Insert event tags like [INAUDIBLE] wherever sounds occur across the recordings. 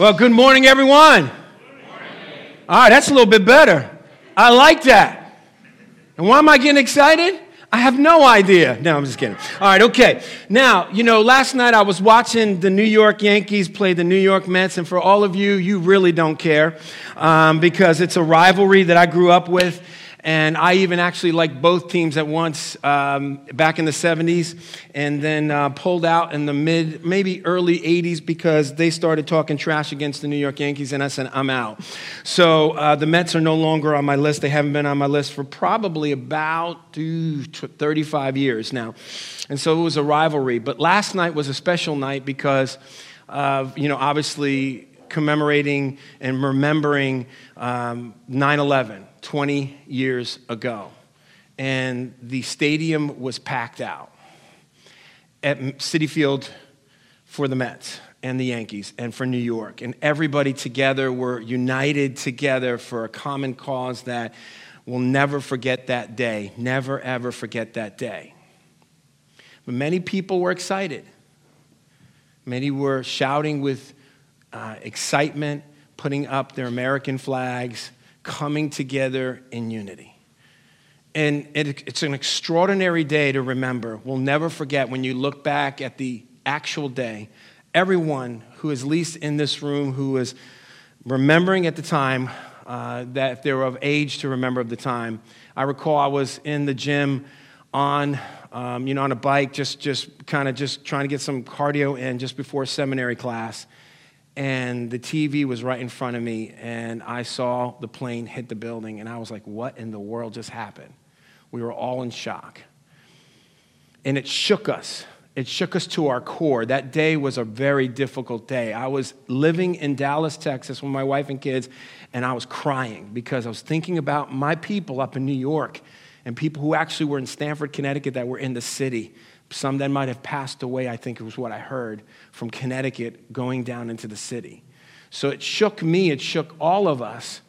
Well, good morning, everyone. Good morning. All right, that's a little bit better. I like that. And why am I getting excited? I have no idea. No, I'm just kidding. All right, okay. Now, you know, last night I was watching the New York Yankees play the New York Mets, and for all of you, you really don't care um, because it's a rivalry that I grew up with. And I even actually liked both teams at once um, back in the 70s and then uh, pulled out in the mid, maybe early 80s because they started talking trash against the New York Yankees, and I said, I'm out. So uh, the Mets are no longer on my list. They haven't been on my list for probably about 35 years now. And so it was a rivalry. But last night was a special night because, of, you know, obviously commemorating and remembering um, 9 11. 20 years ago. And the stadium was packed out at Citi Field for the Mets and the Yankees and for New York. And everybody together were united together for a common cause that we'll never forget that day. Never, ever forget that day. But many people were excited. Many were shouting with uh, excitement, putting up their American flags, coming together in unity. And it, it's an extraordinary day to remember. We'll never forget when you look back at the actual day. Everyone who is least in this room who is remembering at the time uh, that they were of age to remember of the time. I recall I was in the gym on, um, you know, on a bike, just, just kind of just trying to get some cardio in just before seminary class and the TV was right in front of me, and I saw the plane hit the building, and I was like, what in the world just happened? We were all in shock. And it shook us. It shook us to our core. That day was a very difficult day. I was living in Dallas, Texas with my wife and kids, and I was crying because I was thinking about my people up in New York and people who actually were in Stamford, Connecticut that were in the city some that might have passed away, I think it was what I heard, from Connecticut going down into the city. So it shook me, it shook all of us.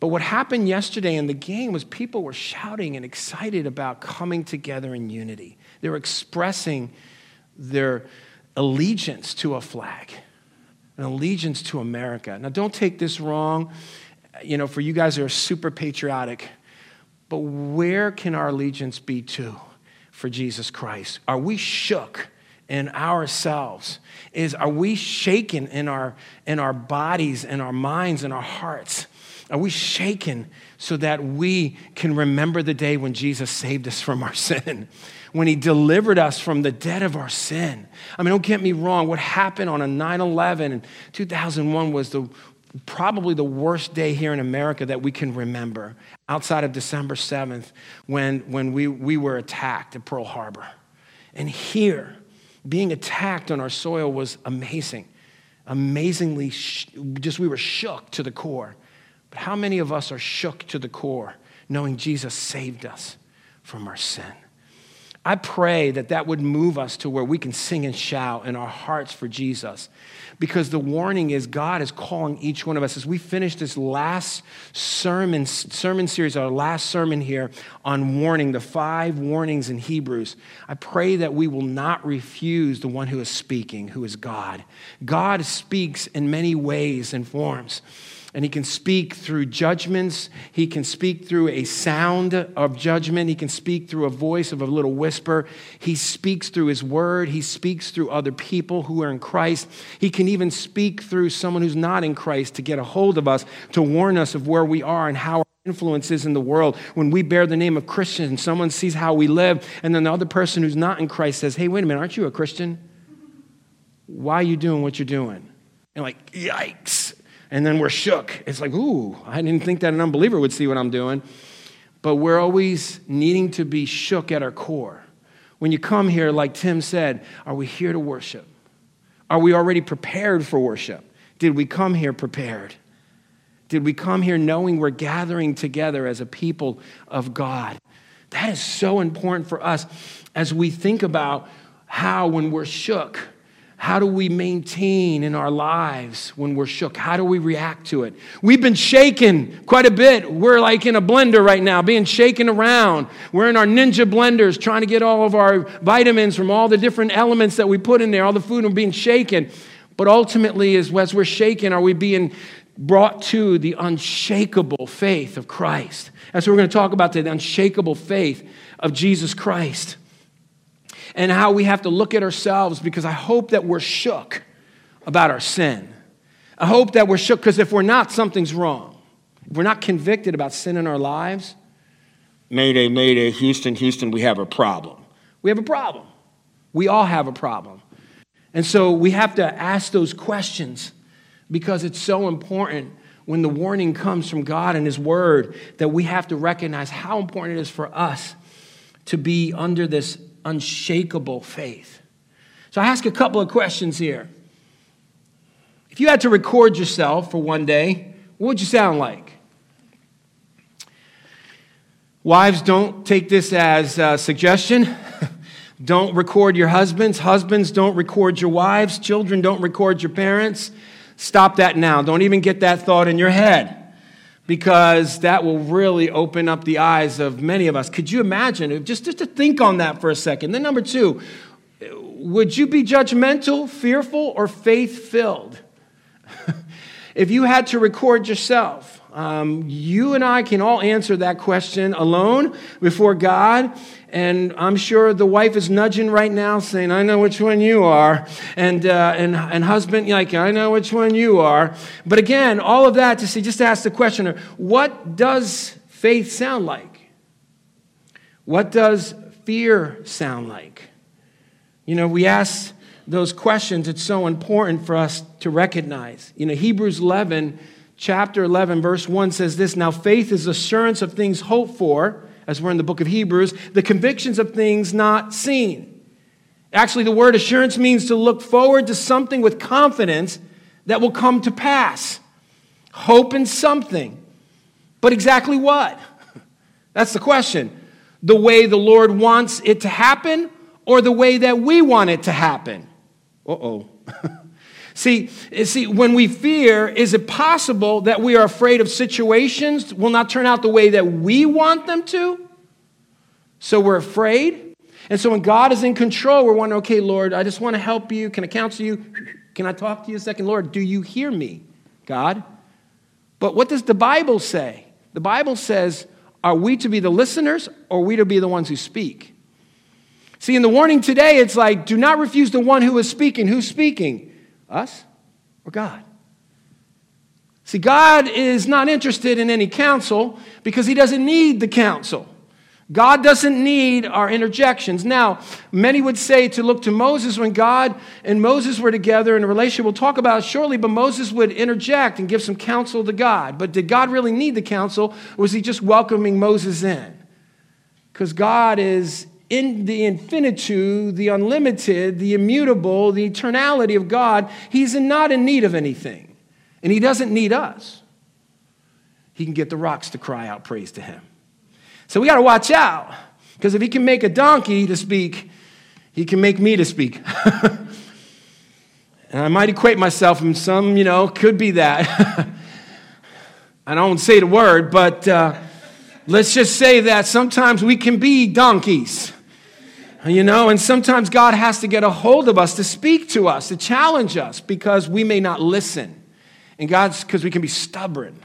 But what happened yesterday in the game was people were shouting and excited about coming together in unity. They were expressing their allegiance to a flag, an allegiance to America. Now, don't take this wrong. You know, for you guys who are super patriotic, but where can our allegiance be to? For Jesus Christ? Are we shook in ourselves? Is are we shaken in our in our bodies in our minds in our hearts? Are we shaken so that we can remember the day when Jesus saved us from our [LAUGHS] sin? When he delivered us from the debt of our sin. I mean, don't get me wrong, what happened on a 9 11 in 2001 was the, probably the worst day here in America that we can remember outside of December 7th when, when we, we were attacked at Pearl Harbor. And here, being attacked on our soil was amazing. Amazingly, sh- just we were shook to the core. But how many of us are shook to the core knowing Jesus saved us from our sin? I pray that that would move us to where we can sing and shout in our hearts for Jesus. Because the warning is God is calling each one of us. As we finish this last sermon sermon series our last sermon here on warning the five warnings in Hebrews I pray that we will not refuse the one who is speaking who is God. God speaks in many ways and forms and he can speak through judgments. He can speak through a sound of judgment. He can speak through a voice of a little whisper. He speaks through his word. He speaks through other people who are in Christ. He can even speak through someone who's not in Christ to get a hold of us, to warn us of where we are and how our influence is in the world. When we bear the name of Christian, someone sees how we live, and then the other person who's not in Christ says, Hey, wait a minute, aren't you a Christian? Why are you doing what you're doing? And like, yikes and then we're shook. It's like, ooh, I didn't think that an unbeliever would see what I'm doing. But we're always needing to be shook at our core. When you come here, like Tim said, are we here to worship? Are we already prepared for worship? Did we come here prepared? Did we come here knowing we're gathering together as a people of God? That is so important for us as we think about how, when we're shook, how do we maintain in our lives when we're shook? How do we react to it? We've been shaken quite a bit. We're like in a blender right now, being shaken around. We're in our ninja blenders trying to get all of our vitamins from all the different elements that we put in there, all the food, and being shaken. But ultimately, as, we're shaken, are we being brought to the unshakable faith of Christ? That's what we're going to talk about today the unshakable faith of Jesus Christ. And how we have to look at ourselves because I hope that we're shook about our sin. I hope that we're shook because if we're not, something's wrong. If we're not convicted about sin in our lives, Mayday, Mayday, Houston, Houston, we have a problem. We have a problem. We all have a problem. And so we have to ask those questions because it's so important when the warning comes from God and His Word that we have to recognize how important it is for us to be under this unshakable faith. So I ask a couple of questions here. If you had to record yourself for one day, what would you sound like? Wives, don't take this as a suggestion. [LAUGHS] don't record your husbands. Husbands, don't record your wives. Children, don't record your parents. Stop that now. Don't even get that thought in your head because that will really open up the eyes of many of us. Could you imagine? Just, just to think on that for a second. Then, number two, would you be judgmental, fearful, or faith filled? [LAUGHS] if you had to record yourself, um, you and I can all answer that question alone before God. And I'm sure the wife is nudging right now, saying, I know which one you are. And, uh, and, and husband, like, I know which one you are. But again, all of that to see, just to ask the question what does faith sound like? What does fear sound like? You know, we ask those questions, it's so important for us to recognize. You know, Hebrews 11 chapter 11, verse 1 says this Now faith is assurance of things hoped for, as we're in the book of Hebrews, the convictions of things not seen. Actually, the word assurance means to look forward to something with confidence that will come to pass. Hope in something. But exactly what? [LAUGHS] That's the question. The way the Lord wants it to happen or the way that we want it to happen? Uh oh. [LAUGHS] See, see, when we fear, is it possible that we are afraid of situations will not turn out the way that we want them to? So we're afraid. And so when God is in control, we're wondering, okay, Lord, I just want to help you. Can I counsel you? Can I talk to you a second? Lord, do you hear me, God? But what does the Bible say? The Bible says, are we to be the listeners or are we to be the ones who speak? See, in the warning today, it's like, do not refuse the one who is speaking. Who's speaking? Us or God? See, God is not interested in any counsel because he doesn't need the counsel. God doesn't need our interjections. Now, many would say to look to Moses when God and Moses were together in a relationship. We'll talk about it shortly, but Moses would interject and give some counsel to God. But did God really need the counsel, or was he just welcoming Moses in? Because God is in the infinitude, the unlimited, the immutable, the eternality of God, He's not in need of anything. And He doesn't need us. He can get the rocks to cry out praise to Him. So we got to watch out, because if He can make a donkey to speak, He can make me to speak. [LAUGHS] and I might equate myself, and some, you know, could be that. [LAUGHS] I don't say the word, but uh, let's just say that sometimes we can be donkeys. You know, and sometimes God has to get a hold of us to speak to us, to challenge us because we may not listen. And God's because we can be stubborn.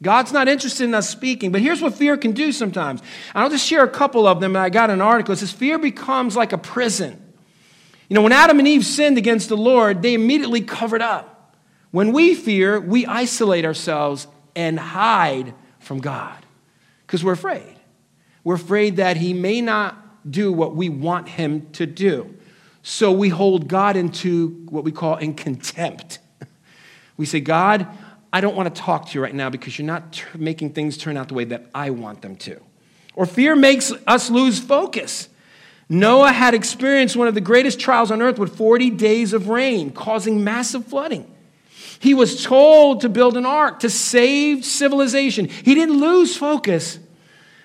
God's not interested in us speaking, but here's what fear can do sometimes. I'll just share a couple of them. I got an article. It says fear becomes like a prison. You know, when Adam and Eve sinned against the Lord, they immediately covered up. When we fear, we isolate ourselves and hide from God because we're afraid. We're afraid that He may not do what we want him to do. So we hold God into what we call in contempt. [LAUGHS] We say, God, I don't want to talk to you right now because you're not t- making things turn out the way that I want them to. Or fear makes us lose focus. Noah had experienced one of the greatest trials on earth with 40 days of rain, causing massive flooding. He was told to build an ark to save civilization. He didn't lose focus.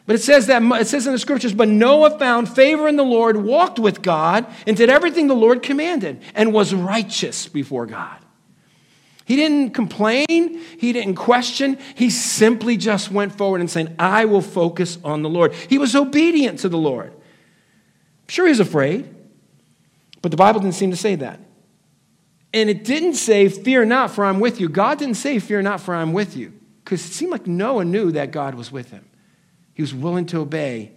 But it says that it says in the scriptures, but Noah found favor in the Lord, walked with God, and did everything the Lord commanded, and was righteous before God. He didn't complain, he didn't question, he simply just went forward and saying, I will focus on the Lord. He was obedient to the Lord. Sure, he was afraid, but the Bible didn't seem to say that. And it didn't say, Fear not, for I'm with you. God didn't say, Fear not, for I'm with you. Because it seemed like Noah knew that God was with him. He was willing to obey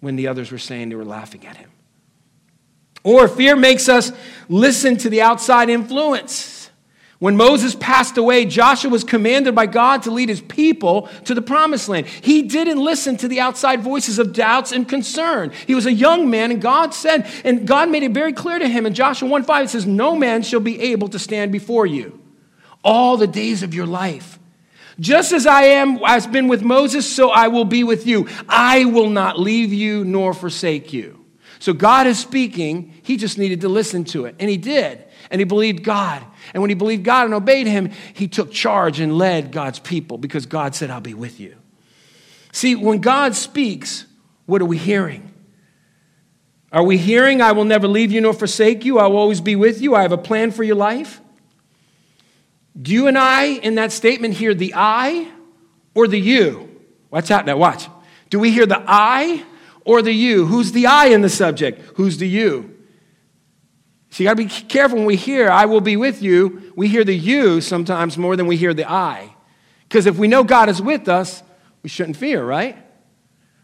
when the others were saying they were laughing at him. Or fear makes us listen to the outside influence. When Moses passed away, Joshua was commanded by God to lead his people to the promised land. He didn't listen to the outside voices of doubts and concern. He was a young man, and God said, and God made it very clear to him in Joshua 1 5, it says, No man shall be able to stand before you all the days of your life. Just as I am, has been with Moses, so I will be with you. I will not leave you nor forsake you. So God is speaking. He just needed to listen to it. And he did. And he believed God. And when he believed God and obeyed him, he took charge and led God's people because God said, I'll be with you. See, when God speaks, what are we hearing? Are we hearing, I will never leave you nor forsake you, I will always be with you, I have a plan for your life? Do you and I in that statement hear the I or the you? Watch out now, watch. Do we hear the I or the you? Who's the I in the subject? Who's the you? So you got to be careful when we hear, I will be with you. We hear the you sometimes more than we hear the I. Because if we know God is with us, we shouldn't fear, right?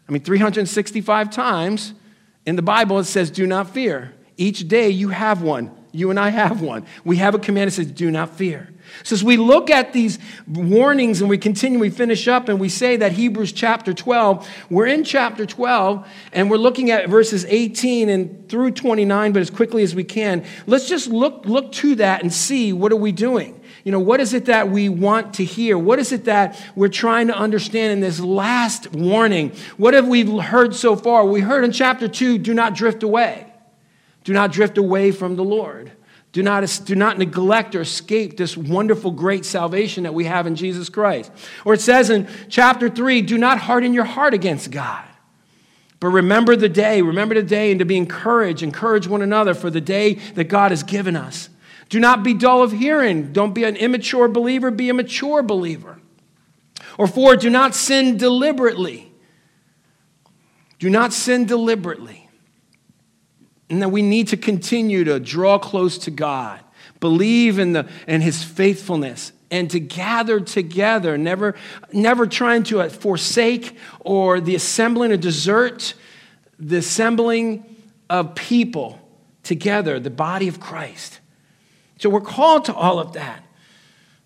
I mean, 365 times in the Bible it says, do not fear. Each day you have one. You and I have one. We have a command that says, do not fear. So, as we look at these warnings and we continue, we finish up and we say that Hebrews chapter 12, we're in chapter 12 and we're looking at verses 18 and through 29, but as quickly as we can. Let's just look, look to that and see what are we doing? You know, what is it that we want to hear? What is it that we're trying to understand in this last warning? What have we heard so far? We heard in chapter 2 do not drift away. Do not drift away from the Lord. Do not, do not neglect or escape this wonderful, great salvation that we have in Jesus Christ. Or it says in chapter 3 do not harden your heart against God. But remember the day, remember the day, and to be encouraged, encourage one another for the day that God has given us. Do not be dull of hearing. Don't be an immature believer, be a mature believer. Or four, do not sin deliberately. Do not sin deliberately and that we need to continue to draw close to God, believe in, the, in His faithfulness, and to gather together, never, never trying to uh, forsake or the assembling or desert the assembling of people together, the body of Christ. So we're called to all of that.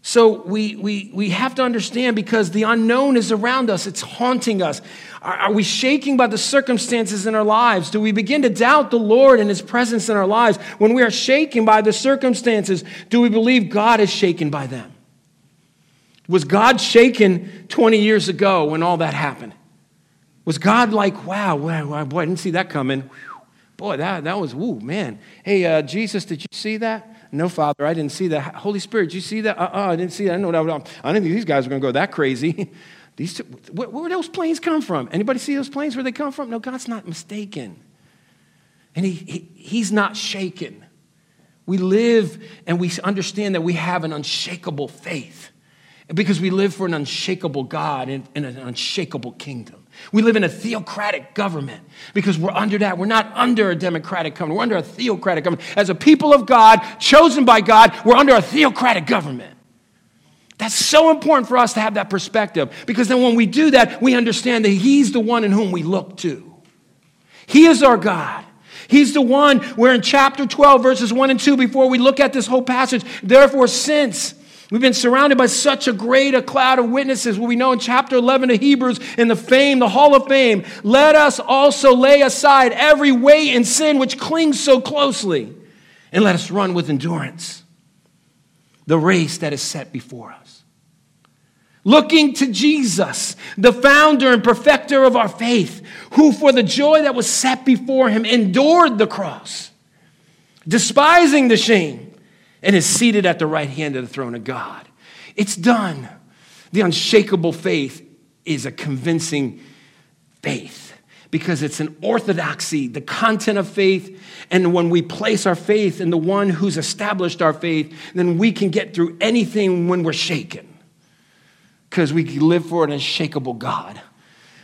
So we, we, we have to understand because the unknown is around us, it's haunting us. Are, we shaking by the circumstances in our lives? Do we begin to doubt the Lord and His presence in our lives? When we are shaken by the circumstances, do we believe God is shaken by them? Was God shaken 20 years ago when all that happened? Was God like, wow, wow boy, I didn't see that coming. Boy, that, that was, woo, man. Hey, uh, Jesus, did you see that? No, Father, I didn't see that. Holy Spirit, did you see that? Uh-uh, I didn't see that. I know that. I didn't think these guys were going to go that crazy. [LAUGHS] These two, where, where those planes come from? Anybody see those planes where they come from? No, God's not mistaken. And he, he, He's not shaken. We live and we understand that we have an unshakable faith because we live for an unshakable God and, in, an unshakable kingdom. We live in a theocratic government because we're under that. We're not under a democratic government. We're under a theocratic government. As a people of God, chosen by God, we're under a theocratic government. That's so important for us to have that perspective because then when we do that, we understand that He's the one in whom we look to. He is our God. He's the one where in chapter 12, verses 1 and 2, before we look at this whole passage, therefore, since we've been surrounded by such a great a cloud of witnesses, what we know in chapter 11 of Hebrews, in the fame, the hall of fame, let us also lay aside every weight and sin which clings so closely, and let us run with endurance the race that is set before us looking to Jesus, the founder and perfecter of our faith, who for the joy that was set before him endured the cross, despising the shame, and is seated at the right hand of the throne of God. It's done. The unshakable faith is a convincing faith because it's an orthodoxy, the content of faith. And when we place our faith in the one who's established our faith, then we can get through anything when we're shaken because we live for an unshakable God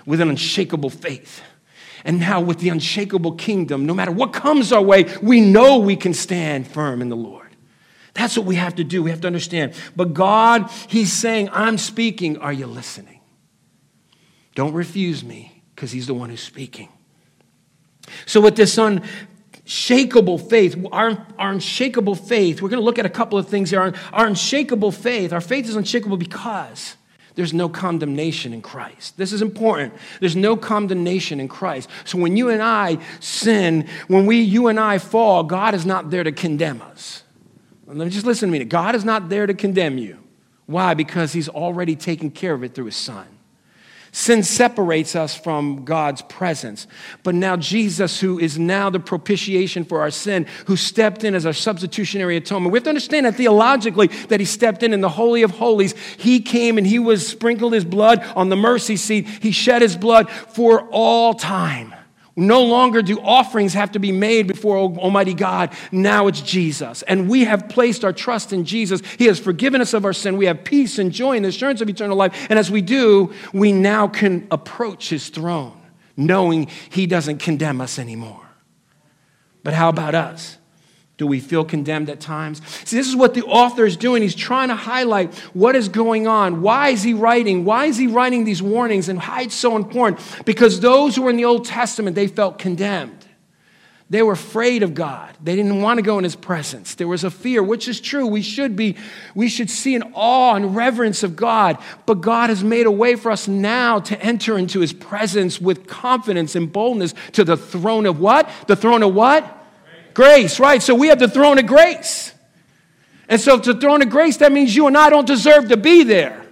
with an unshakable faith. And now, with the unshakable kingdom, no matter what comes our way, we know we can stand firm in the Lord. That's what we have to do. We have to understand. But God, He's saying, I'm speaking. Are you listening? Don't refuse me because He's the one who's speaking. So, with this unshakable faith, our, our unshakable faith, we're going to look at a couple of things here. Our, our unshakable faith, our faith is unshakable because there's no condemnation in Christ. This is important. There's no condemnation in Christ. So when you and I sin, when we you and I fall, God is not there to condemn us. Just listen to me. God is not there to condemn you. Why? Because he's already taken care of it through his son. Sin separates us from God's presence. But now, Jesus, who is now the propitiation for our sin, who stepped in as our substitutionary atonement, we have to understand that theologically that he stepped in in the Holy of Holies. He came and he was sprinkled his blood on the mercy seat. He shed his blood for all time. No longer do offerings have to be made before Almighty God. Now it's Jesus. And we have placed our trust in Jesus. He has forgiven us of our sin. We have peace and joy and the assurance of eternal life. And as we do, we now can approach his throne, knowing he doesn't condemn us anymore. But how about us? Do we feel condemned at times? See, this is what the author is doing. He's trying to highlight what is going on. Why is he writing? Why is he writing these warnings and why it's so important? Because those who were in the Old Testament, they felt condemned. They were afraid of God. They didn't want to go in his presence. There was a fear, which is true. We should be, we should see an awe and reverence of God. But God has made a way for us now to enter into his presence with confidence and boldness to the throne of what? The throne of what? Grace, right? So we have the throne of grace. And so, the throne of grace, that means you and I don't deserve to be there.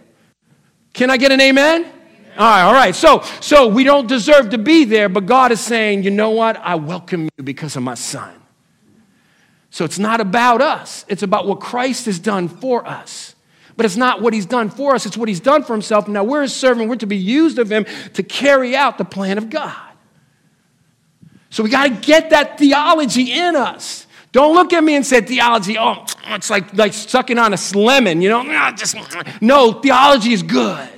Can I get an amen? amen? All right, all right. So, so we don't deserve to be there, but God is saying, you know what? I welcome you because of my son. So it's not about us, it's about what Christ has done for us. But it's not what he's done for us, it's what he's done for himself. Now we're his servant, we're to be used of him to carry out the plan of God. So we got to get that theology in us. Don't look at me and say theology, oh, it's like, like sucking on a lemon, you know? Ah, just, ah. no, theology is good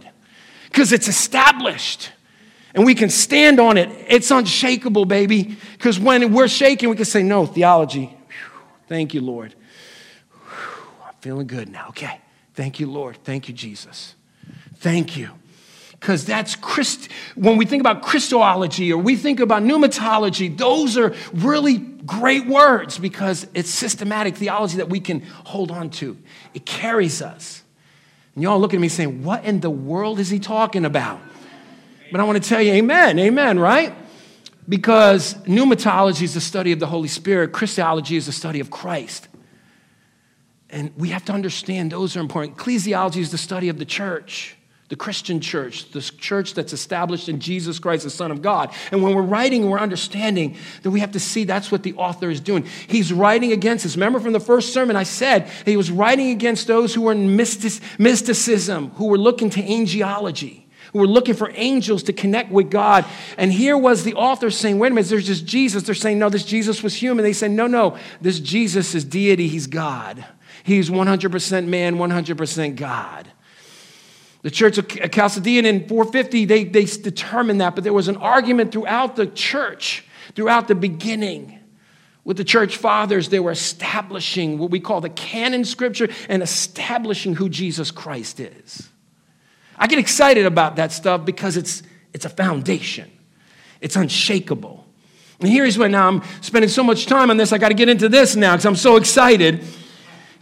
because it's established and we can stand on it. It's unshakable, baby. Because when we're shaking, we can say, no, theology. Whew, thank you, Lord. Whew, I'm feeling good now. Okay. Thank you, Lord. Thank you, Jesus. Thank you because that's Christ. When we think about Christology or we think about pneumatology, those are really great words because it's systematic theology that we can hold on to. It carries us. And y'all look at me saying, What in the world is he talking about? But I want to tell you, Amen, Amen, right? Because pneumatology is the study of the Holy Spirit, Christology is the study of Christ. And we have to understand those are important. Ecclesiology is the study of the church the Christian church, the church that's established in Jesus Christ, the Son of God. And when we're writing, we're understanding that we have to see that's what the author is doing. He's writing against this. Remember from the first sermon, I said he was writing against those who were in mysticism, who were looking to angelology who were looking for angels to connect with God. And here was the author saying, wait a minute, there's just Jesus. They're saying, no, this Jesus was human. They said, no, no, this Jesus is deity. He's God. He's 100% man, 100% God. The church of Chalcedon in 450, they, they determined that, but there was an argument throughout the church, throughout the beginning. With the church fathers, they were establishing what we call the canon scripture and establishing who Jesus Christ is. I get excited about that stuff because it's, it's a foundation, it's unshakable. And here's when now I'm spending so much time on this, I got to get into this now because I'm so excited.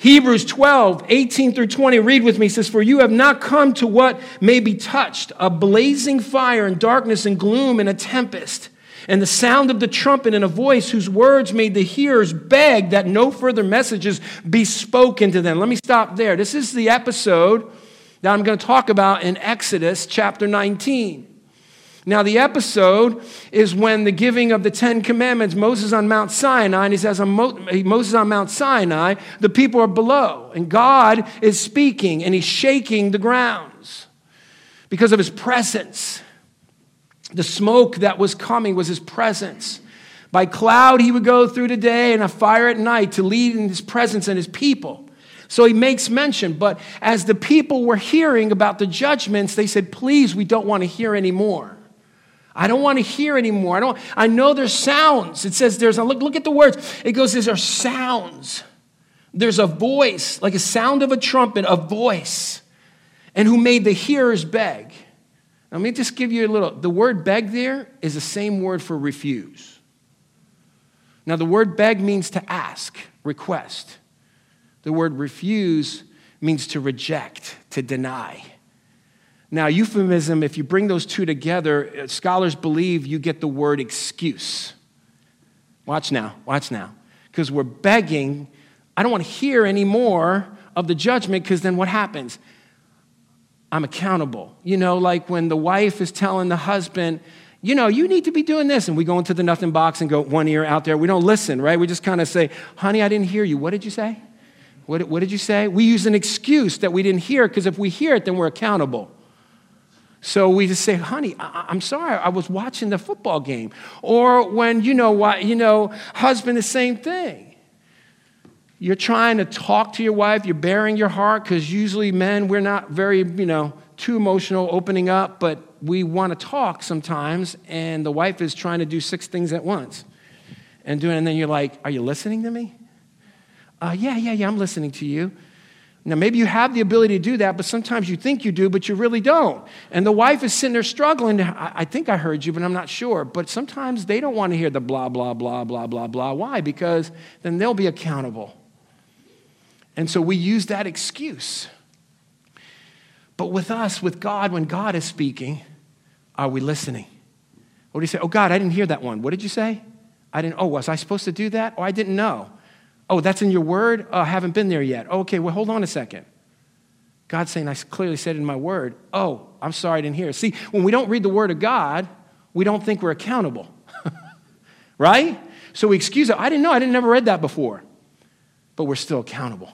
Hebrews 12, 18 through 20, read with me, says, For you have not come to what may be touched, a blazing fire and darkness and gloom and a tempest, and the sound of the trumpet and a voice whose words made the hearers beg that no further messages be spoken to them. Let me stop there. This is the episode that I'm going to talk about in Exodus chapter 19. Now, the episode is when the giving of the Ten Commandments, Moses on Mount Sinai, and he says, Moses on Mount Sinai, the people are below, and God is speaking, and he's shaking the grounds because of his presence. The smoke that was coming was his presence. By cloud, he would go through the day, and a fire at night to lead in his presence and his people. So he makes mention, but as the people were hearing about the judgments, they said, Please, we don't want to hear anymore. I don't want to hear anymore. I don't. I know there's sounds. It says there's. Look, look at the words. It goes. These are sounds There's a voice, like a sound of a trumpet, a voice, and who made the hearers beg. Now, Let me just give you a little. The word beg there is the same word for refuse. Now, the word beg means to ask, request. The word refuse means to reject, to deny. Now, euphemism, if you bring those two together, uh, scholars believe you get the word excuse. Watch now, watch now. Because we're begging, I don't want to hear any more of the judgment, because then what happens? I'm accountable. You know, like when the wife is telling the husband, you know, you need to be doing this. And we go into the nothing box and go one ear out there. We don't listen, right? We just kind of say, honey, I didn't hear you. What did you say? What, what did you say? We use an excuse that we didn't hear because if we hear it, then we're accountable. So we just say, honey, I- am sorry, I was watching the football game. Or when, you know what, you know, husband, the same thing. You're trying to talk to your wife, you're bearing your heart, because usually men, we're not very, you know, too emotional opening up, but we want to talk sometimes, and the wife is trying to do six things at once. And doing, and then you're like, Are you listening to me? Uh, yeah, yeah, yeah, I'm listening to you. Now, maybe you have the ability to do that, but sometimes you think you do, but you really don't. And the wife is sitting there struggling. I, I think I heard you, but I'm not sure. But sometimes they don't want to hear the blah, blah, blah, blah, blah, blah. Why? Because then they'll be accountable. And so we use that excuse. But with us, with God, when God is speaking, are we listening? What do you say? Oh, God, I didn't hear that one. What did you say? I didn't, oh, was I supposed to do that? Oh, I didn't know. Oh, that's in your word? Oh, I haven't been there yet. Okay, well, hold on a second. God's saying, I clearly said in my word, oh, I'm sorry I didn't hear. See, when we don't read the word of God, we don't think we're accountable. [LAUGHS] right? So we excuse it. I didn't know. I didn't never read that before. But we're still accountable.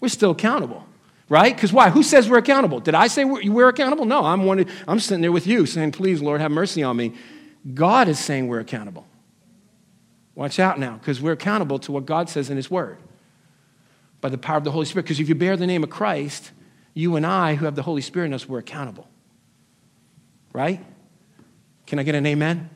We're still accountable. Right? Because why? Who says we're accountable? Did I say we're, we're accountable? No, I'm, one, I'm sitting there with you saying, please, Lord, have mercy on me. God is saying we're accountable. Watch out now, because we're accountable to what God says in His Word by the power of the Holy Spirit. Because if you bear the name of Christ, you and I, who have the Holy Spirit in us, we're accountable. Right? Can I get an amen?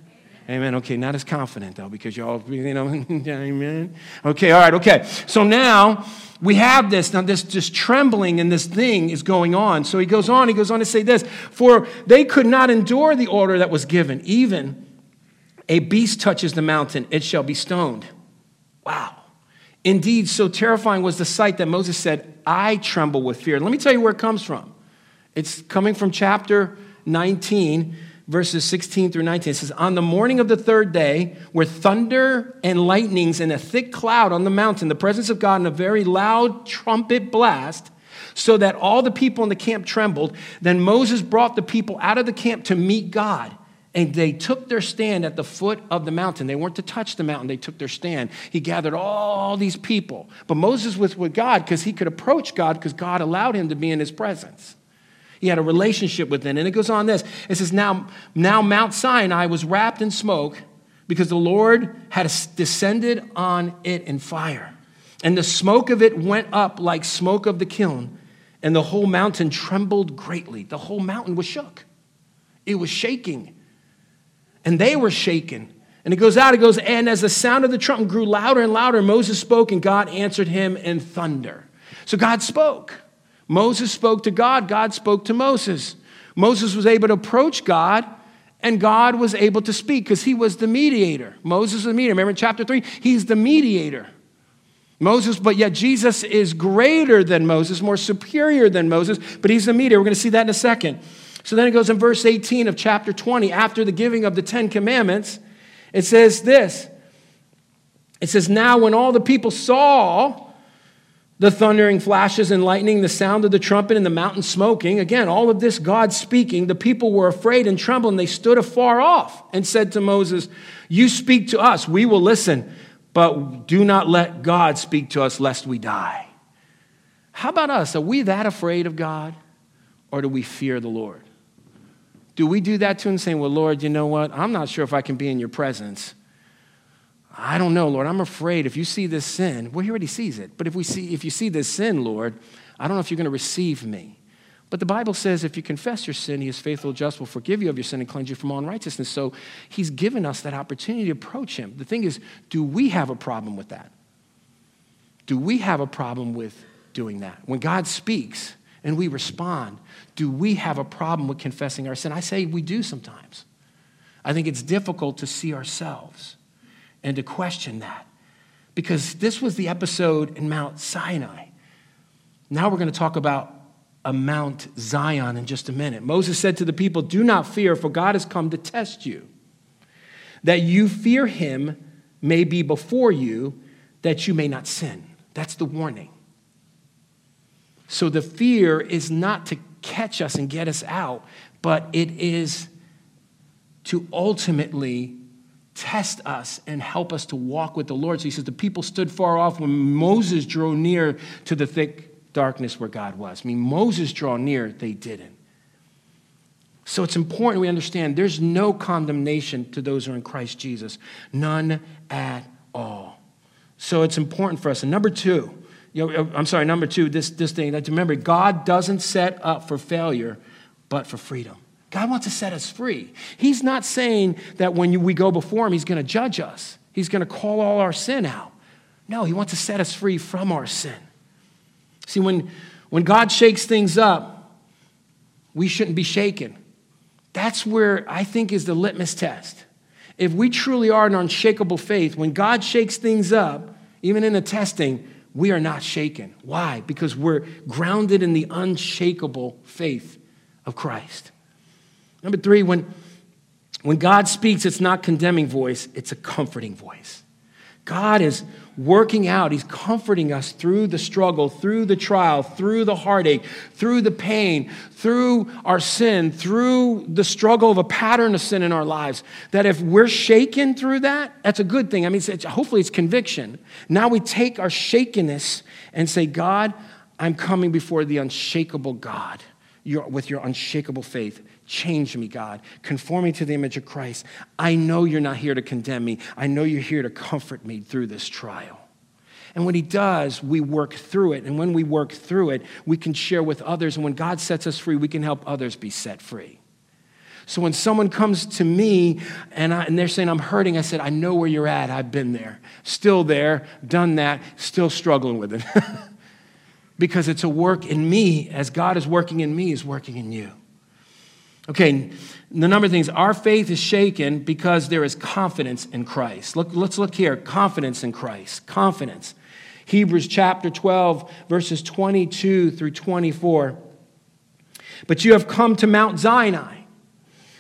Amen. Okay, not as confident though, because y'all, [LAUGHS] you know, [LAUGHS] amen. Okay, all right, okay. So now we have this, now this just trembling and this thing is going on. So he goes on, he goes on to say this For they could not endure the order that was given, even a beast touches the mountain, it shall be stoned. Wow. Indeed, so terrifying was the sight that Moses said, I tremble with fear. Let me tell you where it comes from. It's coming from chapter 19, verses 16 through 19. It says, On the morning of the third day, where thunder and lightnings and a thick cloud on the mountain, the presence of God and a very loud trumpet blast, so that all the people in the camp trembled, then Moses brought the people out of the camp to meet God. And they took their stand at the foot of the mountain. They weren't to touch the mountain, they took their stand. He gathered all these people. But Moses was with God because he could approach God because God allowed him to be in his presence. He had a relationship with him. And it goes on this it says, Now, now Mount Sinai was wrapped in smoke because the Lord had descended on it in fire. And the smoke of it went up like smoke of the kiln, and the whole mountain trembled greatly. The whole mountain was shook, it was shaking and they were shaken. And it goes out, it goes, and as the sound of the trumpet grew louder and louder, Moses spoke, and God answered him in thunder. So God spoke. Moses spoke to God, God spoke to Moses. Moses was able to approach God, and God was able to speak because he was the mediator. Moses was the mediator. Remember in chapter 3? He's the mediator. Moses, but yet Jesus is greater than Moses, more superior than Moses, but he's the mediator. We're going to see that in a second. So then it goes in verse 18 of chapter 20, after the giving of the Ten Commandments, it says this. It says, Now when all the people saw the thundering flashes and lightning, the sound of the trumpet, and the mountain smoking, again, all of this God speaking, the people were afraid and trembled, and they stood afar off and said to Moses, You speak to us, we will listen, but do not let God speak to us lest we die. How about us? Are we that afraid of God, or do we fear the Lord? Do we do that to him saying, Well, Lord, you know what? I'm not sure if I can be in your presence. I don't know, Lord. I'm afraid if you see this sin, well, he already sees it. But if we see, if you see this sin, Lord, I don't know if you're going to receive me. But the Bible says if you confess your sin, he is faithful, just, will forgive you of your sin and cleanse you from all unrighteousness. So he's given us that opportunity to approach him. The thing is, do we have a problem with that? do we have a problem with doing that? When God speaks and we respond, do we have a problem with confessing our sin? I say we do sometimes. I think it's difficult to see ourselves and to question that because this was the episode in Mount Sinai. Now we're going to talk about a Mount Zion in just a minute. Moses said to the people, Do not fear, for God has come to test you. That you fear him may be before you, that you may not sin. That's the warning. So the fear is not to catch us and get us out, but it is to ultimately test us and help us to walk with the Lord. So he says, The people stood far off when Moses drew near to the thick darkness where God was. I mean, Moses draw near, they didn't. So it's important we understand there's no condemnation to those who are in Christ Jesus, none at all. So it's important for us. And number two, you know, I'm sorry, number two, this, this thing, that remember, God doesn't set up for failure, but for freedom. God wants to set us free. He's not saying that when you, we go before Him, He's going to judge us, He's going to call all our sin out. No, He wants to set us free from our sin. See, when, when God shakes things up, we shouldn't be shaken. That's where I think is the litmus test. If we truly are an unshakable faith, when God shakes things up, even in the testing, we are not shaken. Why? Because we're grounded in the unshakable faith of Christ. Number three, when, when God speaks, it's not condemning voice, it's a comforting voice. God is working out. He's comforting us through the struggle, through the trial, through the heartache, through the pain, through our sin, through the struggle of a pattern of sin in our lives. That if we're shaken through that, that's a good thing. I mean, it's, hopefully it's conviction. Now we take our shakenness and say, God, I'm coming before the unshakable God with your unshakable faith. Change me, God. Conform me to the image of Christ. I know you're not here to condemn me. I know you're here to comfort me through this trial. And when He does, we work through it. And when we work through it, we can share with others. And when God sets us free, we can help others be set free. So when someone comes to me and, I, and, they're saying, I'm hurting, I said, I know where you're at. I've been there. Still there, done that, still struggling with it. [LAUGHS] because it's a work in me as God is working in me, is working in you. Okay, the number of things. Our faith is shaken because there is confidence in Christ. Look, let's look here. Confidence in Christ. Confidence. Hebrews chapter 12, verses 22 through 24. But you have come to Mount Sinai.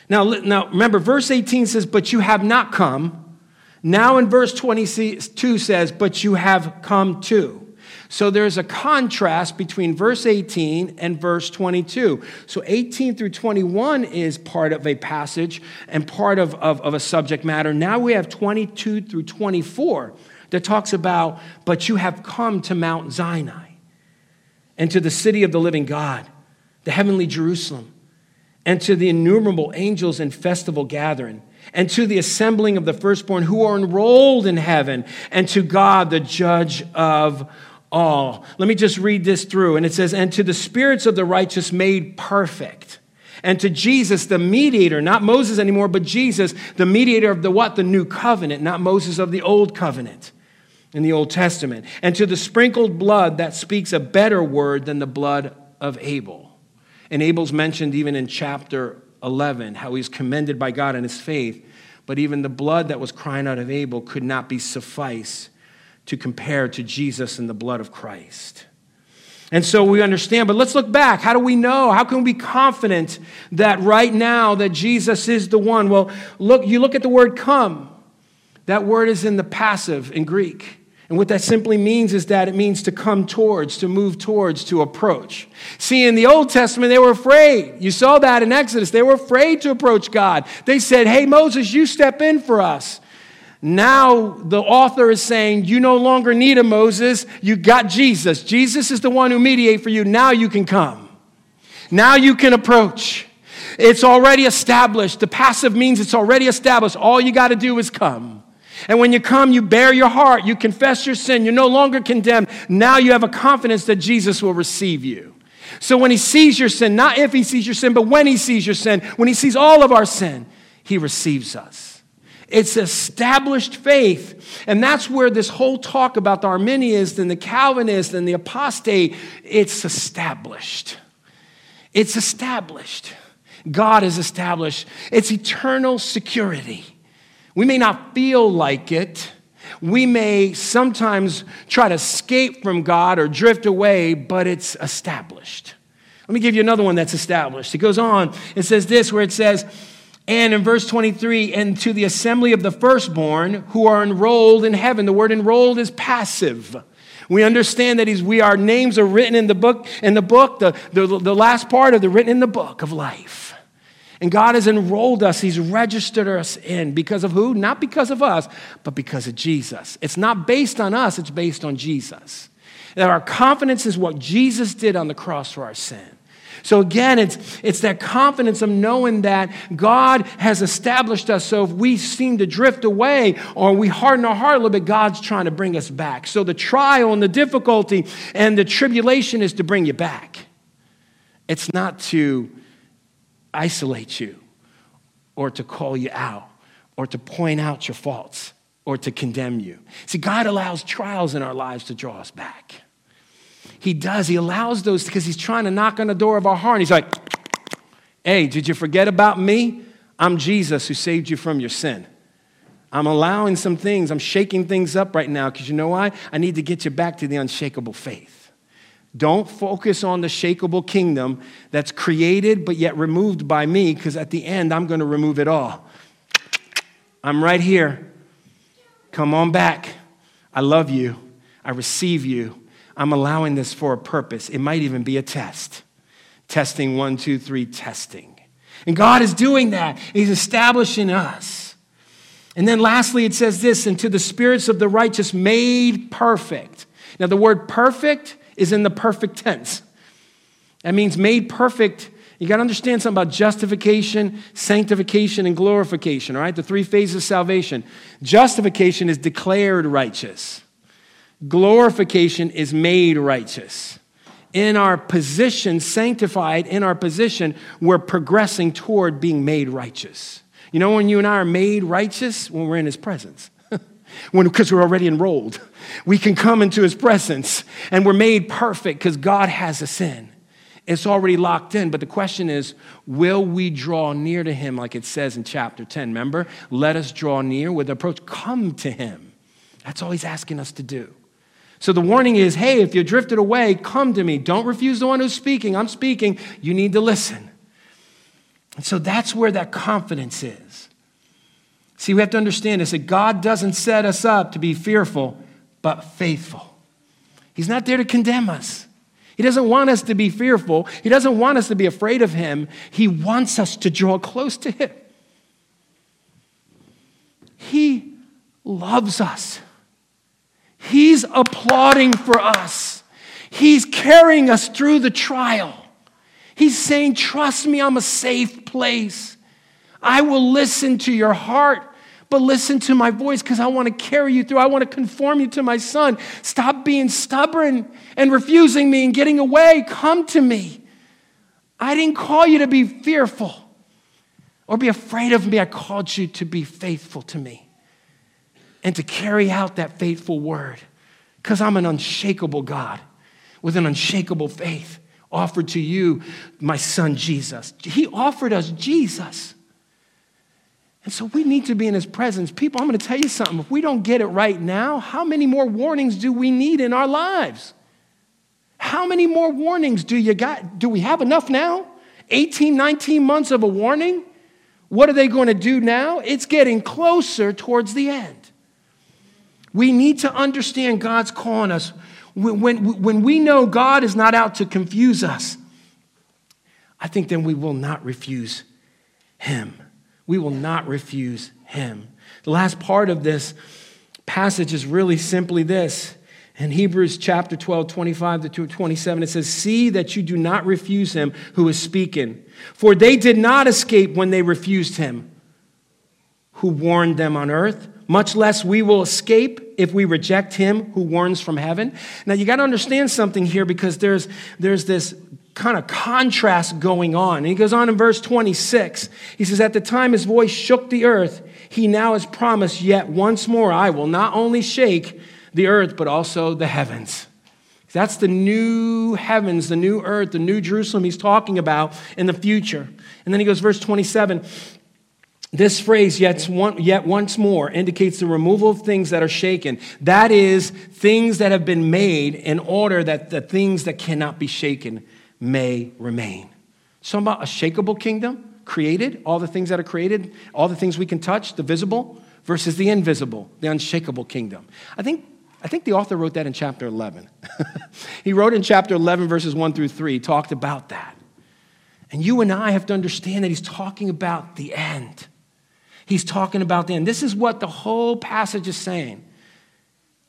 Now, now remember, verse 18 says, But you have not come. Now in verse 22 says, But you have come to. So there's a contrast between verse 18 and verse 22. So 18 through 21 is part of a passage and part of, of, of a subject matter. Now we have 22 through 24 that talks about, but you have come to Mount Sinai and to the city of the living God, the heavenly Jerusalem, and to the innumerable angels in festival gathering and to the assembling of the firstborn who are enrolled in heaven, and to God, the judge of all. Let me just read this through. And it says, And to the spirits of the righteous made perfect. And to Jesus, the mediator, not Moses anymore, but Jesus, the mediator of the what? The new covenant, not Moses of the old covenant in the Old Testament. And to the sprinkled blood that speaks a better word than the blood of Abel. And Abel's mentioned even in chapter 11, how he's commended by God in his faith. But even the blood that was crying out of Abel could not be suffice to compare to Jesus and the blood of Christ. And so we understand, but let's look back. How do we know? How can we be confident that right now that Jesus is the one? Well, look, you look at the word come. That word is in the passive in Greek. And what that simply means is that it means to come towards, to move towards, to approach. See, in the Old Testament, they were afraid. You saw that in Exodus. They were afraid to approach God. They said, Hey, Moses, you step in for us. Now the author is saying, You no longer need a Moses, you got Jesus. Jesus is the one who mediates for you. Now you can come. Now you can approach. It's already established. The passive means it's already established. All you got to do is come. And when you come, you bear your heart, you confess your sin, you're no longer condemned. Now you have a confidence that Jesus will receive you. So when he sees your sin, not if he sees your sin, but when he sees your sin, when he sees all of our sin, he receives us. It's established faith. And that's where this whole talk about the Arminians and the Calvinists and the apostate, it's established. It's established. God is established. It's eternal security. We may not feel like it. We may sometimes try to escape from God or drift away, but it's established. Let me give you another one that's established. It goes on, it says this, where it says, and in verse 23, and to the assembly of the firstborn who are enrolled in heaven. The word enrolled is passive. We understand that he's, we, our names are written in the book, in the book, the, the, the last part of the written in the book of life. And God has enrolled us, He's registered us in because of who? Not because of us, but because of Jesus. It's not based on us, it's based on Jesus. That our confidence is what Jesus did on the cross for our sin. So again, it's, it's that confidence of knowing that God has established us. So if we seem to drift away or we harden our heart a little bit, God's trying to bring us back. So the trial and the difficulty and the tribulation is to bring you back. It's not to isolate you or to call you out or to point out your faults or to condemn you. See, God allows trials in our lives to draw us back. He does. He allows those because He's trying to knock on the door of our heart. And He's like, hey, did you forget about me? I'm Jesus who saved you from your sin. I'm allowing some things, I'm shaking things up right now because you know why? I need to get you back to the unshakable faith. Don't focus on the shakable kingdom that's created but yet removed by me because at the end I'm going to remove it all. I'm right here. Come on back. I love you. I receive you. I'm allowing this for a purpose. It might even be a test. Testing one, two, three, testing. And God is doing that. He's establishing us. And then lastly, it says this, and to the spirits of the righteous made perfect. Now, the word perfect is in the perfect tense. That means made perfect. You got to understand something about justification, sanctification, and glorification, all right? The three phases of salvation. Justification is declared righteous. Glorification is made righteous. In our position, sanctified, in our position, we're progressing toward being made righteous. You know, when you and I are made righteous, when we're in His presence, [LAUGHS] because we're already enrolled, we can come into His presence and we're made perfect because God has us in. It's already locked in, but the question is, will we draw near to Him like it says in chapter 10? Remember, let us draw near with approach. Come to Him. That's all He's asking us to do. So the warning is hey, if you drifted away, come to me. Don't refuse the one who's speaking. I'm speaking. You need to listen. And so that's where that confidence is. See, we have to understand this that God doesn't set us up to be fearful, but faithful. He's not there to condemn us. He doesn't want us to be fearful. He doesn't want us to be afraid of Him. He wants us to draw close to Him. He loves us. He's applauding for us. He's carrying us through the trial. He's saying, Trust me, I'm a safe place. I will listen to your heart, but listen to my voice because I want to carry you through. I want to conform you to my son. Stop being stubborn and refusing me and getting away. Come to me. I didn't call you to be fearful or be afraid of me. I called you to be faithful to me and to carry out that faithful word because I'm an unshakable God with an unshakable faith offered to you, my son Jesus. He offered us Jesus. And so we need to be in his presence. People, I'm going to tell you something. If we don't get it right now, how many more warnings do we need in our lives? How many more warnings do you got? Do we have enough now? 18, 19 months of a warning? What are they going to do now? It's getting closer towards the end. We need to understand God's calling us. When, when, when we know God is not out to confuse us, I think then we will not refuse Him. We will not refuse Him. The last part of this passage is really simply this. In Hebrews chapter 12, 25 to 27, it says, See that you do not refuse him who is speaking. For they did not escape when they refused him who warned them on earth much less we will escape if we reject him who warns from heaven. Now, you got to understand something here because there's, there's this kind of contrast going on. And he goes on in verse 26. He says, At the time his voice shook the earth, he now has promised, Yet once more I will not only shake the earth, but also the heavens. That's the new heavens, the new earth, the new Jerusalem he's talking about in the future. And then he goes, verse 27 this phrase, yet, one, yet once more, indicates the removal of things that are shaken. That is, things that have been made in order that the things that cannot be shaken may remain. So, about a shakable kingdom created, all the things that are created, all the things we can touch, the visible, versus the invisible, the unshakable kingdom. I think, I think the author wrote that in chapter 11. [LAUGHS] he wrote in chapter 11, verses 1 through 3, talked about that. And you and I have to understand that he's talking about the end. He's talking about the end. This is what the whole passage is saying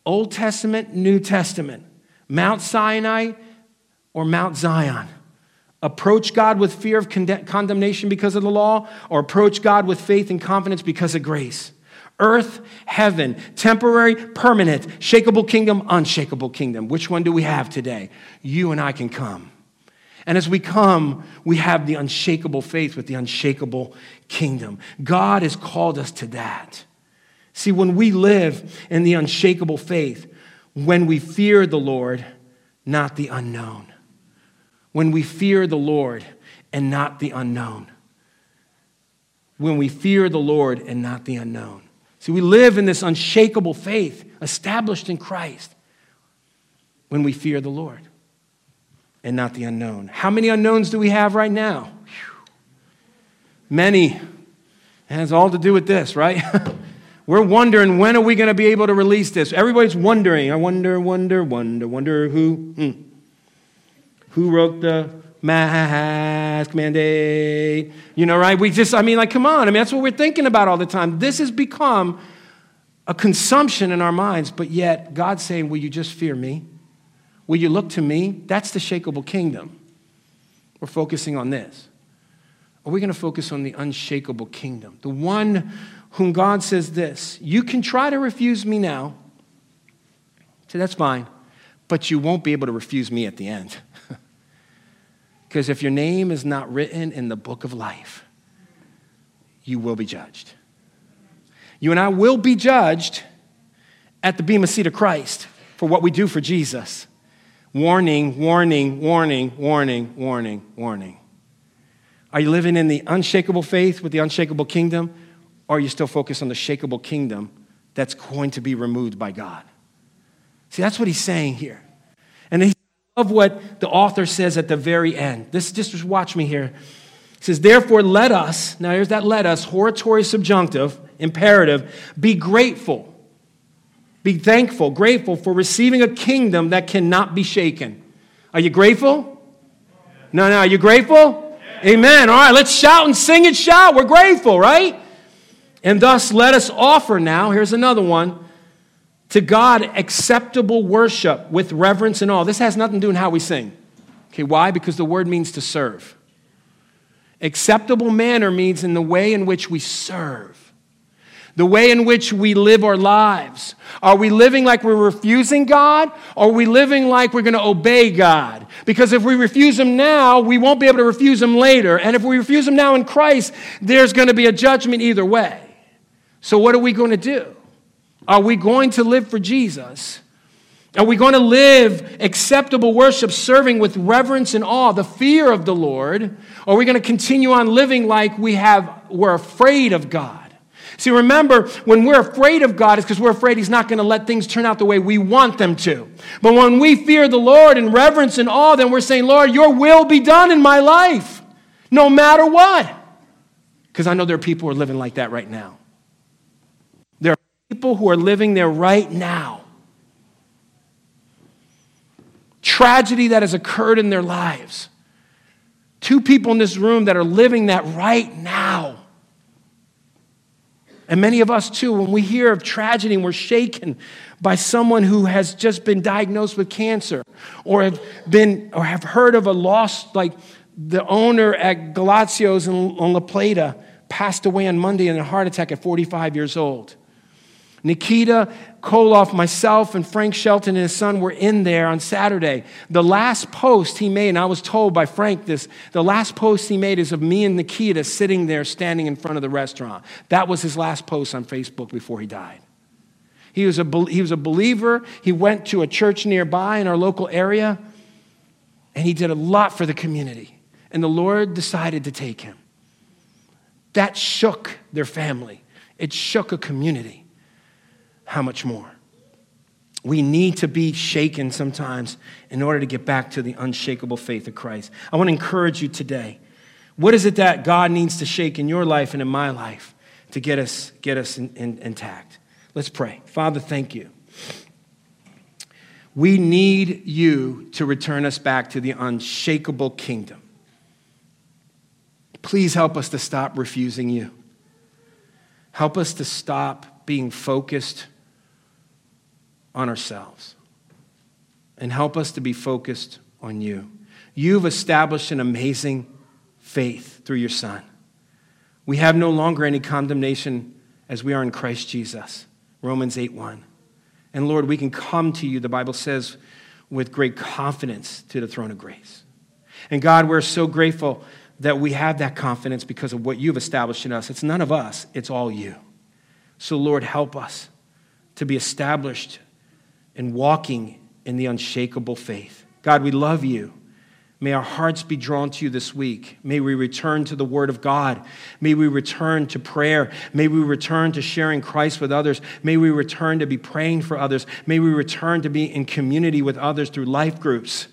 Old Testament, New Testament, Mount Sinai or Mount Zion. Approach God with fear of condemnation because of the law, or approach God with faith and confidence because of grace. Earth, heaven, temporary, permanent, shakable kingdom, unshakable kingdom. Which one do we have today? You and I can come. And as we come, we have the unshakable faith with the unshakable kingdom. God has called us to that. See, when we live in the unshakable faith, when we fear the Lord, not the unknown. When we fear the Lord and not the unknown. When we fear the Lord and not the unknown. See, we live in this unshakable faith established in Christ when we fear the Lord and not the unknown. How many unknowns do we have right now? Many. It has all to do with this, right? [LAUGHS] We're wondering when are we going to be able to release this? Everybody's wondering. I wonder, wonder, wonder, wonder who. Hmm. Who wrote the mask mandate? You know, right? We just, I mean, like, come on. I mean, that's what we're thinking about all the time. This has become a consumption in our minds, but yet God's saying, Will you just fear me? Will you look to me? That's the shakable kingdom. We're focusing on this. Are we going to focus on the unshakable kingdom? The one whom God says this You can try to refuse me now. So that's fine, but you won't be able to refuse me at the end. [LAUGHS] Because if your name is not written in the book of life, you will be judged. You and I will be judged at the Bema seat of Christ for what we do for Jesus. Warning, warning, warning, warning, warning, warning. Are you living in the unshakable faith with the unshakable kingdom, or are you still focused on the shakable kingdom that's going to be removed by God? See, that's what he's saying here. And I love what the author says at the very end. This just watch me here. He says, Therefore, let us, now here's that let us, hortatory subjunctive, imperative, be grateful be thankful, grateful for receiving a kingdom that cannot be shaken. Are you grateful? No, no, are you grateful? Amen. All right, let's shout and sing and shout. We're grateful, right? And thus let us offer now, here's another one, to God acceptable worship with reverence and all. This has nothing to do with how we sing. Okay, why? Because the word means to serve. Acceptable manner means in the way in which we serve the way in which we live our lives. Are we living like we're refusing God? Or are we living like we're going to obey God? Because if we refuse Him now, we won't be able to refuse Him later. And if we refuse Him now in Christ, there's going to be a judgment either way. So, what are we going to do? Are we going to live for Jesus? Are we going to live acceptable worship, serving with reverence and awe, the fear of the Lord? Or are we going to continue on living like we have, we're afraid of God? See, remember, when we're afraid of God, it's because we're afraid He's not going to let things turn out the way we want them to. But when we fear the Lord in reverence and awe, then we're saying, Lord, your will be done in my life, no matter what. Because I know there are people who are living like that right now. There are people who are living there right now. Tragedy that has occurred in their lives. Two people in this room that are living that right now. And many of us, too, when we hear of tragedy and we're shaken by someone who has just been diagnosed with cancer or have been or have heard of a loss like the owner at Galazzio's on La Plata passed away on Monday in a heart attack at 45 years old. Nikita Koloff, myself, and Frank Shelton and his son were in there on Saturday. The last post he made, and I was told by Frank this, the last post he made is of me and Nikita sitting there standing in front of the restaurant. That was his last post on Facebook before he died. He was a, he was a believer. He went to a church nearby in our local area, and he did a lot for the community. And the Lord decided to take him. That shook their family, it shook a community. How much more? We need to be shaken sometimes in order to get back to the unshakable faith of Christ. I want to encourage you today. What is it that God needs to shake in your life and in my life to get us, get us in, in, intact? Let's pray. Father, thank you. We need you to return us back to the unshakable kingdom. Please help us to stop refusing you. Help us to stop being focused on ourselves and help us to be focused on you. You've established an amazing faith through your Son. We have no longer any condemnation as we are in Christ Jesus. Romans 8 1. And Lord, we can come to you, the Bible says, with great confidence to the throne of grace. And God, we're so grateful that we have that confidence because of what you've established in us. It's none of us, it's all you. So, Lord, help us to be established in walking in the unshakable faith. God, we love you. May our hearts be drawn to you this week. May we return to the Word of God. May we return to prayer. May we return to sharing Christ with others. May we return to be praying for others. May we return to be in community with others through life groups.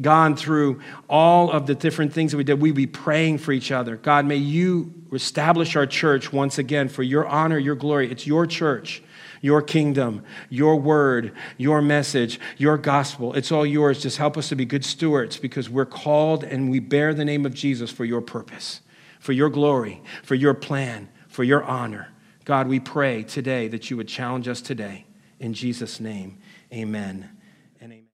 God, through all of the different things that we did, we be praying for each other. God, may you establish our church once again for your honor, your glory. It's your church your kingdom, your word, your message, your gospel. It's all yours. Just help us to be good stewards because we're called and we bear the name of Jesus for your purpose, for your glory, for your plan, for your honor. God, we pray today that you would challenge us today. In Jesus' name, amen.